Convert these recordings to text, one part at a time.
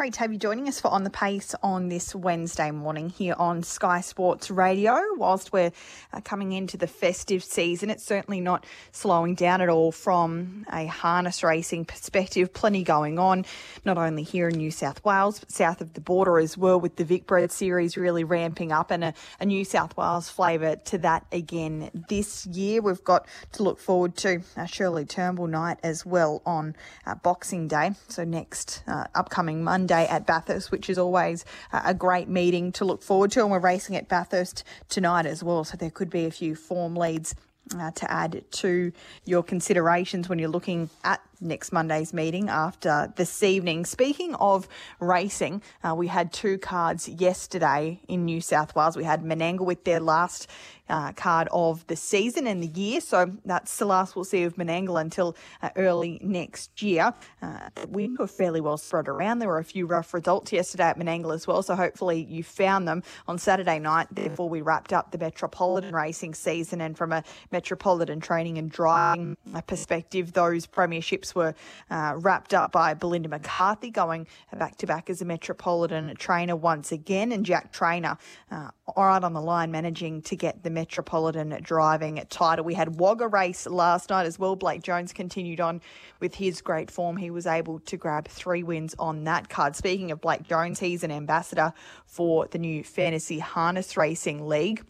Great to have you joining us for On the Pace on this Wednesday morning here on Sky Sports Radio. Whilst we're uh, coming into the festive season, it's certainly not slowing down at all from a harness racing perspective. Plenty going on, not only here in New South Wales, but south of the border as well, with the Vicbred series really ramping up and a, a New South Wales flavour to that again this year. We've got to look forward to a Shirley Turnbull night as well on uh, Boxing Day. So next uh, upcoming Monday Day at Bathurst, which is always a great meeting to look forward to. And we're racing at Bathurst tonight as well, so there could be a few form leads uh, to add to your considerations when you're looking at next Monday's meeting after this evening. Speaking of racing, uh, we had two cards yesterday in New South Wales. We had Menangle with their last uh, card of the season and the year. So that's the last we'll see of Menangle until uh, early next year. Uh, we were fairly well spread around. There were a few rough results yesterday at Menangle as well. So hopefully you found them on Saturday night. Therefore, we wrapped up the Metropolitan racing season. And from a Metropolitan training and driving perspective, those premierships were uh, wrapped up by Belinda McCarthy going back to back as a Metropolitan trainer once again. And Jack Trainor, uh, right on the line, managing to get the Metropolitan driving title. We had Wagga race last night as well. Blake Jones continued on with his great form. He was able to grab three wins on that card. Speaking of Blake Jones, he's an ambassador for the new Fantasy Harness Racing League.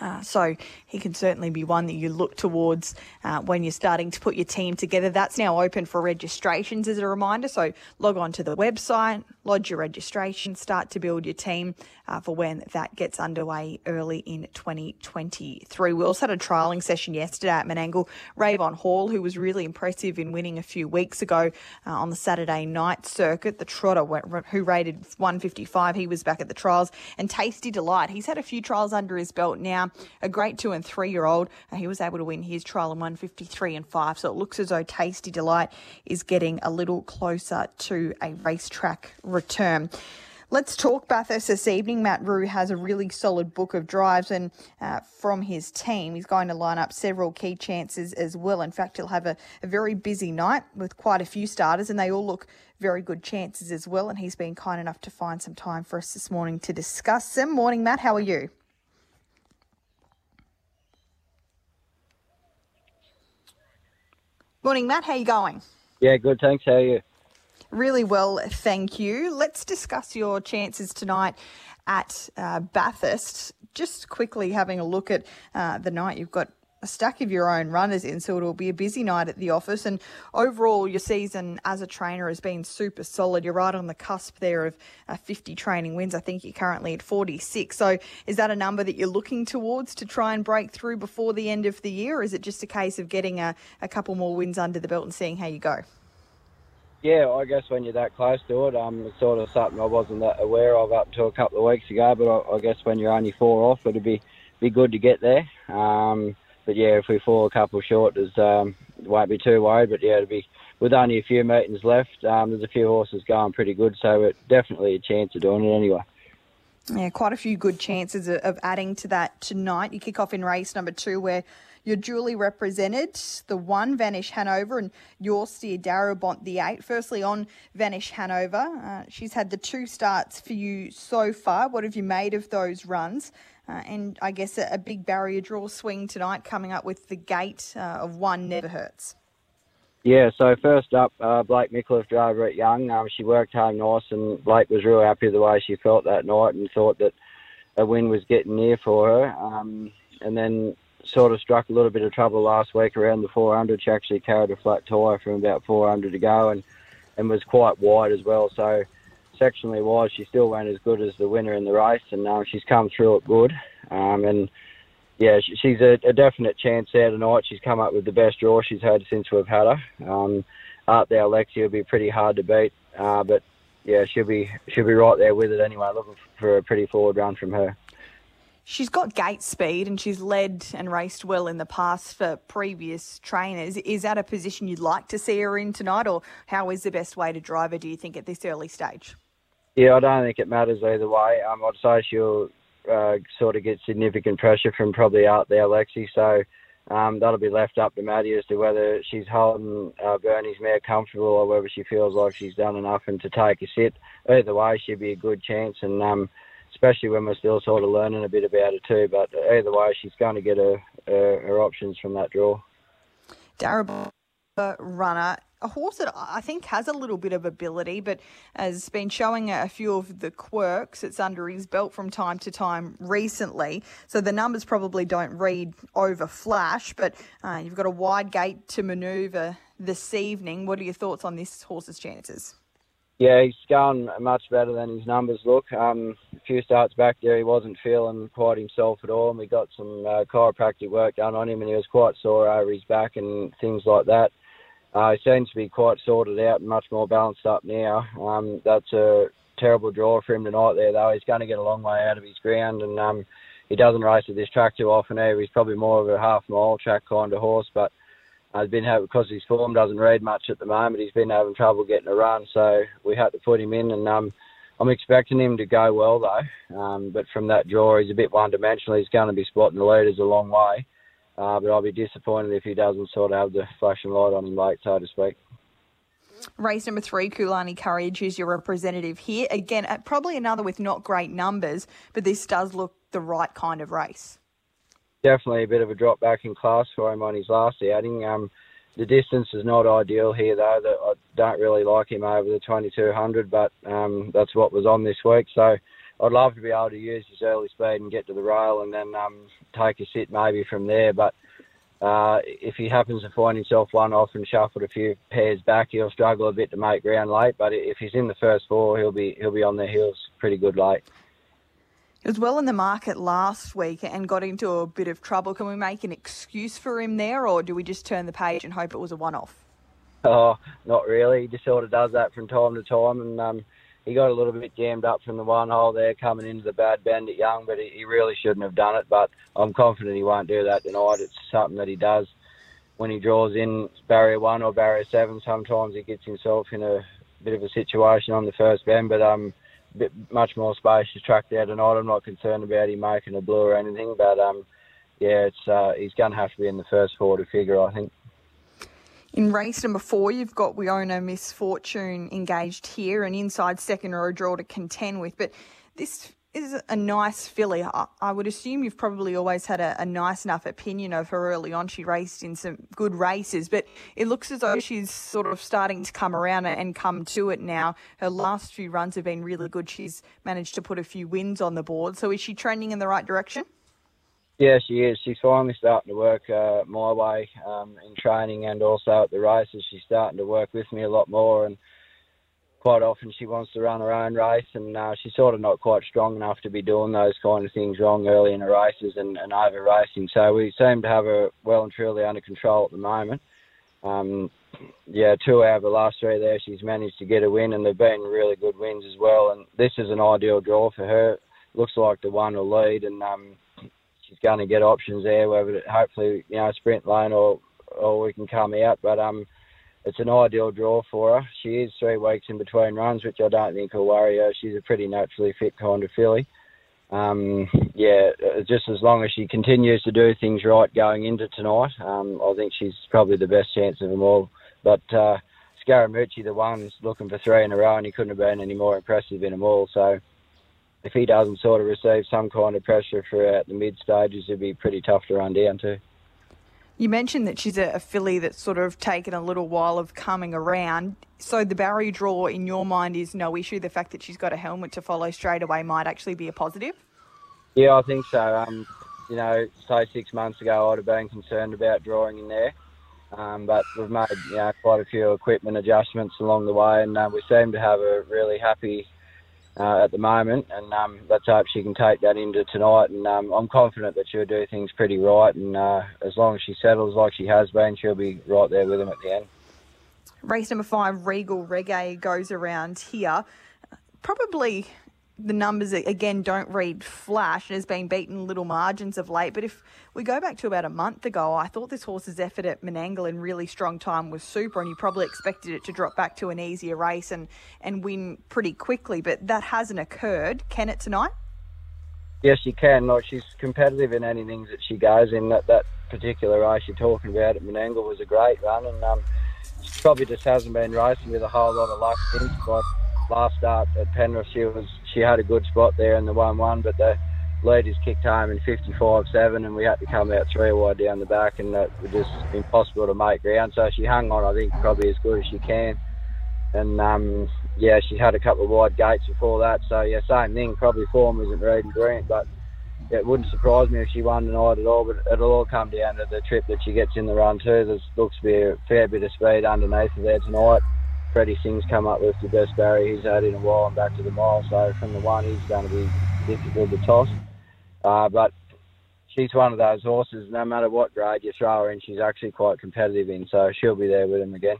Uh, so he can certainly be one that you look towards uh, when you're starting to put your team together. That's now open for registrations as a reminder. So log on to the website, lodge your registration, start to build your team uh, for when that gets underway early in 2023. We also had a trialling session yesterday at Menangle. Rayvon Hall, who was really impressive in winning a few weeks ago uh, on the Saturday night circuit, the trotter who rated 155, he was back at the trials. And Tasty Delight, he's had a few trials under his belt now. A great two and three year old, uh, he was able to win his trial in 153 and 5. So it looks as though Tasty Delight is getting a little closer to a racetrack return. Let's talk Bathurst this evening. Matt Rue has a really solid book of drives, and uh, from his team, he's going to line up several key chances as well. In fact, he'll have a, a, very busy night with quite a few starters, and they all look very good chances as well. And he's been kind enough to find some time for us this morning to discuss them. Morning, Matt. How are you? Morning, Matt. How are you going? Yeah, good. Thanks. How are you? Really well, thank you. Let's discuss your chances tonight at uh, Bathurst. Just quickly having a look at uh, the night you've got a stack of your own runners in, so it'll be a busy night at the office. And overall, your season as a trainer has been super solid. You're right on the cusp there of uh, 50 training wins. I think you're currently at 46. So is that a number that you're looking towards to try and break through before the end of the year? Or is it just a case of getting a, a couple more wins under the belt and seeing how you go? Yeah, I guess when you're that close to it, um, it's sort of something I wasn't that aware of up until a couple of weeks ago. But I, I guess when you're only four off, it'd be be good to get there. Um, but yeah, if we fall a couple short, there's um, won't be too worried. But yeah, it'll be with only a few meetings left. Um, there's a few horses going pretty good, so it's definitely a chance of doing it anyway. Yeah, quite a few good chances of adding to that tonight. You kick off in race number two, where you're duly represented. The one, Vanish Hanover, and your steer, Darabont, the eight. Firstly, on Vanish Hanover, uh, she's had the two starts for you so far. What have you made of those runs? Uh, and I guess a, a, big barrier draw swing tonight coming up with the gate uh, of one never hurts. Yeah, so first up, uh, Blake Micallef drove at Young. Um, she worked hard nice, and Blake was real happy the way she felt that night and thought that a win was getting near for her. Um, and then sort of struck a little bit of trouble last week around the 400. She actually carried a flat tyre from about 400 to go and, and was quite wide as well. So sectionally wise, she still went as good as the winner in the race, and um, she's come through it good. Um, and yeah, she, she's a, a, definite chance there tonight. She's come up with the best draw she's had since we've had her. Um, Art there, Alexia will be pretty hard to beat, uh, but yeah, she'll be she'll be right there with it anyway. Looking for a pretty forward run from her. She's got gate speed and she's led and raced well in the past for previous trainers. Is that a position you'd like to see her in tonight, or how is the best way to drive her, do you think, at this early stage? Yeah, I don't think it matters either way. Um, I'd say she'll uh, sort of get significant pressure from probably out there, Lexi. So um, that'll be left up to Maddie as to whether she's holding uh, Bernie's mare comfortable or whether she feels like she's done enough and to take a sit. Either way, she'd be a good chance, and um, especially when we're still sort of learning a bit about it too. But either way, she's going to get her, her, her options from that draw. Darabah runner a horse that I think has a little bit of ability, but has been showing a few of the quirks that's under his belt from time to time recently. So the numbers probably don't read over flash, but uh, you've got a wide gate to manoeuvre this evening. What are your thoughts on this horse's chances? Yeah, he's going much better than his numbers look. Um, a few starts back there, he wasn't feeling quite himself at all, and we got some uh, chiropractic work done on him, and he was quite sore over his back and things like that. Uh, he seems to be quite sorted out and much more balanced up now. Um, that's a terrible draw for him tonight there, though. He's going to get a long way out of his ground, and um, he doesn't race at this track too often either. He's probably more of a half mile track kind of horse, but uh, he's been having, because his form doesn't read much at the moment, he's been having trouble getting a run, so we had to put him in, and um, I'm expecting him to go well though. Um, but from that draw, he's a bit one dimensional. He's going to be spotting the leaders a long way. Uh, but I'll be disappointed if he doesn't sort of have the flashing light on him late, so to speak. Race number three, Kulani Courage is your representative here. Again, probably another with not great numbers, but this does look the right kind of race. Definitely a bit of a drop back in class for him on his last outing. Um, the distance is not ideal here, though. That I don't really like him over the 2200, but um, that's what was on this week. So I'd love to be able to use his early speed and get to the rail and then um, take a sit maybe from there. But uh, if he happens to find himself one off and shuffled a few pairs back, he'll struggle a bit to make ground late. But if he's in the first four, he'll be he'll be on their heels pretty good late. He was well in the market last week and got into a bit of trouble. Can we make an excuse for him there, or do we just turn the page and hope it was a one-off? Oh, not really. He just sort of does that from time to time, and um, he got a little bit jammed up from the one hole there coming into the bad bend at Young, but he, he really shouldn't have done it. But I'm confident he won't do that tonight. It's something that he does when he draws in barrier one or barrier seven. Sometimes he gets himself in a bit of a situation on the first bend, but um, bit much more spacious track there tonight. I'm not concerned about him making a blue or anything, but um, yeah, it's uh, he's going to have to be in the first four to figure, I think. In race number four, you've got Wiona Misfortune engaged here, an inside second row draw to contend with. But this is a nice filly. I, would assume you've probably always had a, a, nice enough opinion of her early on. She raced in some good races, but it looks as though she's sort of starting to come around and come to it now. Her last few runs have been really good. She's managed to put a few wins on the board. So is she trending in the right direction? Yeah, she is. She's finally starting to work uh, my way um, in training and also at the races. She's starting to work with me a lot more, and quite often she wants to run her own race, and uh, she's sort of not quite strong enough to be doing those kind of things wrong early in the races and, and over racing. So we seem to have her well and truly under control at the moment. Um, yeah, two out of the last three there, she's managed to get a win, and they've been really good wins as well. And this is an ideal draw for her. Looks like the one will lead, and um, she's going to get options there, whether hopefully you know sprint lane or or we can come out. But um, it's an ideal draw for her. She is three weeks in between runs, which I don't think will worry her. She's a pretty naturally fit kind of filly. Um, yeah, uh, just as long as she continues to do things right going into tonight, um, I think she's probably the best chance of them all. But uh, Scaramucci, the one's looking for three in a row, and he couldn't have been any more impressive in them all. So if he doesn't sort of receive some kind of pressure throughout the mid stages, it'd be pretty tough to run down too. You mentioned that she's a, a filly that's sort of taken a little while of coming around. So the barrier draw in your mind is no issue. The fact that she's got a helmet to follow straight away might actually be a positive. Yeah, I think so. Um, you know, say six months ago, I'd have been concerned about drawing in there. Um, but we've made you know quite a few equipment adjustments along the way, and uh, we seem to have a really happy uh, at the moment, and um, let's hope she can take that into tonight. And um, I'm confident that she'll do things pretty right, and uh, as long as she settles like she has been, she'll be right there with them at the end. Race number five, Regal Reggae, goes around here. Probably the numbers again don't read flash and has been beaten little margins of late. But if we go back to about a month ago, I thought this horse's effort at Menangle in really strong time was super, and you probably expected it to drop back to an easier race and and win pretty quickly. But that hasn't occurred. Can it tonight? Yes, she can. Like she's competitive in anything that she goes in. That that particular race you're talking about at Menangle was a great run, and um, she probably just hasn't been racing with a whole lot of luck since. But last start at Penrith, she was she had a good spot there in the one-one, but the leaders kicked home in 55-7, and we had to come out three wide down the back, and that was just impossible to make ground. So she hung on, I think, probably as good as she can. And um, yeah, she had a couple of wide gates before that. So yeah, same thing. Probably form isn't reading brilliant, but it wouldn't surprise me if she won tonight at all. But it'll all come down to the trip that she gets in the run too. There looks to be a fair bit of speed underneath there tonight. Freddie Singh's come up with the best barrier he's had in a while and back to the mile. So from the one, he's going to be difficult to toss. Uh, but she's one of those horses. No matter what grade you throw her in, she's actually quite competitive in. So she'll be there with him again.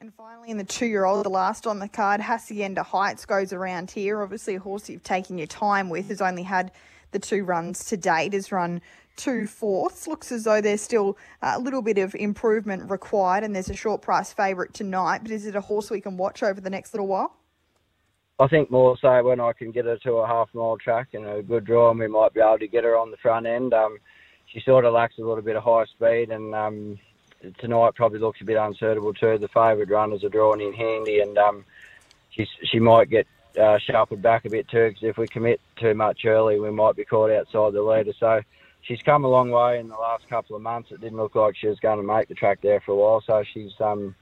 And finally, in the two-year-old, the last on the card, Hacienda Heights goes around here. Obviously, a horse you've taken your time with has only had the two runs to date. Has run two fourths. Looks as though there's still a little bit of improvement required, and there's a short price favourite tonight. But is it a horse we can watch over the next little while? I think more so when I can get her to a half mile track and a good draw, and we might be able to get her on the front end. Um, she sort of lacks a little bit of high speed, and um, tonight probably looks a bit unsuitable too. The favoured runners are drawn in handy, and um, she she might get uh, sharpened back a bit too. Because if we commit too much early, we might be caught outside the leader. So she's come a long way in the last couple of months. It didn't look like she was going to make the track there for a while. So she's um,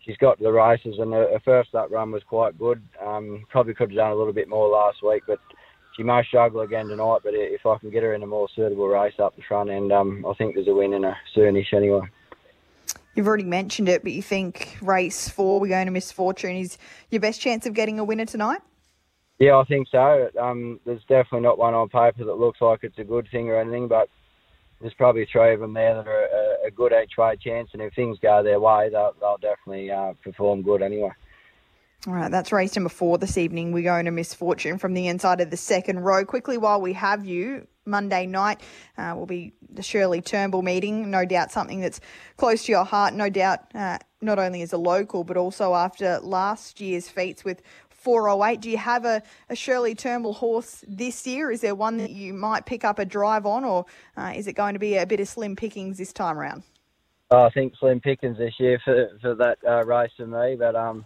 she's got to the races, and her, her first up run was quite good. Um, probably could have done a little bit more last week, but she may struggle again tonight. But if I can get her in a more suitable race up the front end, um, I think there's a win in her soonish anyway. You've already mentioned it, but you think race four, we're going to Miss Fortune, is your best chance of getting a winner tonight? Yeah, I think so. Um, there's definitely not one on paper that looks like it's a good thing or anything, but there's probably three of them there that are a, a good each way chance, and if things go their way, they'll, they'll definitely uh, perform good anyway. All right, that's race number four this evening. We're going to Miss Fortune from the inside of the second row. Quickly, while we have you, Monday night uh, will be the Shirley Turnbull meeting. No doubt something that's close to your heart. No doubt, uh, not only as a local, but also after last year's feats with 408. Do you have a, a Shirley Turnbull horse this year? Is there one that you might pick up a drive on, or uh, is it going to be a bit of slim pickings this time around? Oh, I think slim pickings this year for for that uh, race for me, but um,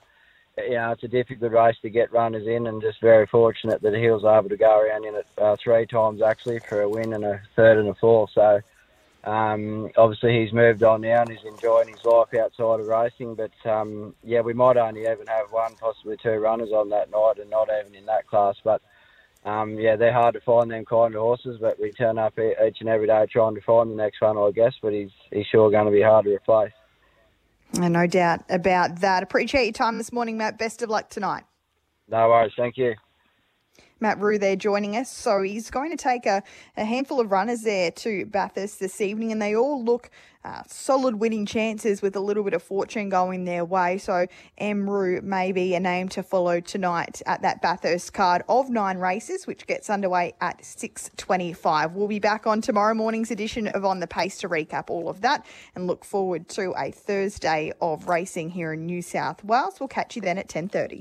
you know, it's a difficult race to get runners in, and just very fortunate that he was able to go around in it uh, three times actually for a win and a third and a fourth. So um, obviously he's moved on now and he's enjoying his life outside of racing. But um, yeah, we might only even have one, possibly two runners on that night, and not even in that class. But um, yeah, they're hard to find them kind of horses, but we turn up each and every day trying to find the next one, I guess. But he's he's sure going to be hard to replace. No doubt about that. Appreciate your time this morning, Matt. Best of luck tonight. No worries. Thank you. Matt Rue there joining us. So he's going to take a, a handful of runners there to Bathurst this evening, and they all look uh, solid winning chances with a little bit of fortune going their way. So Emru may be a name to follow tonight at that Bathurst card of nine races, which gets underway at 6.25. We'll be back on tomorrow morning's edition of On the Pace to recap all of that and look forward to a Thursday of racing here in New South Wales. We'll catch you then at 10.30.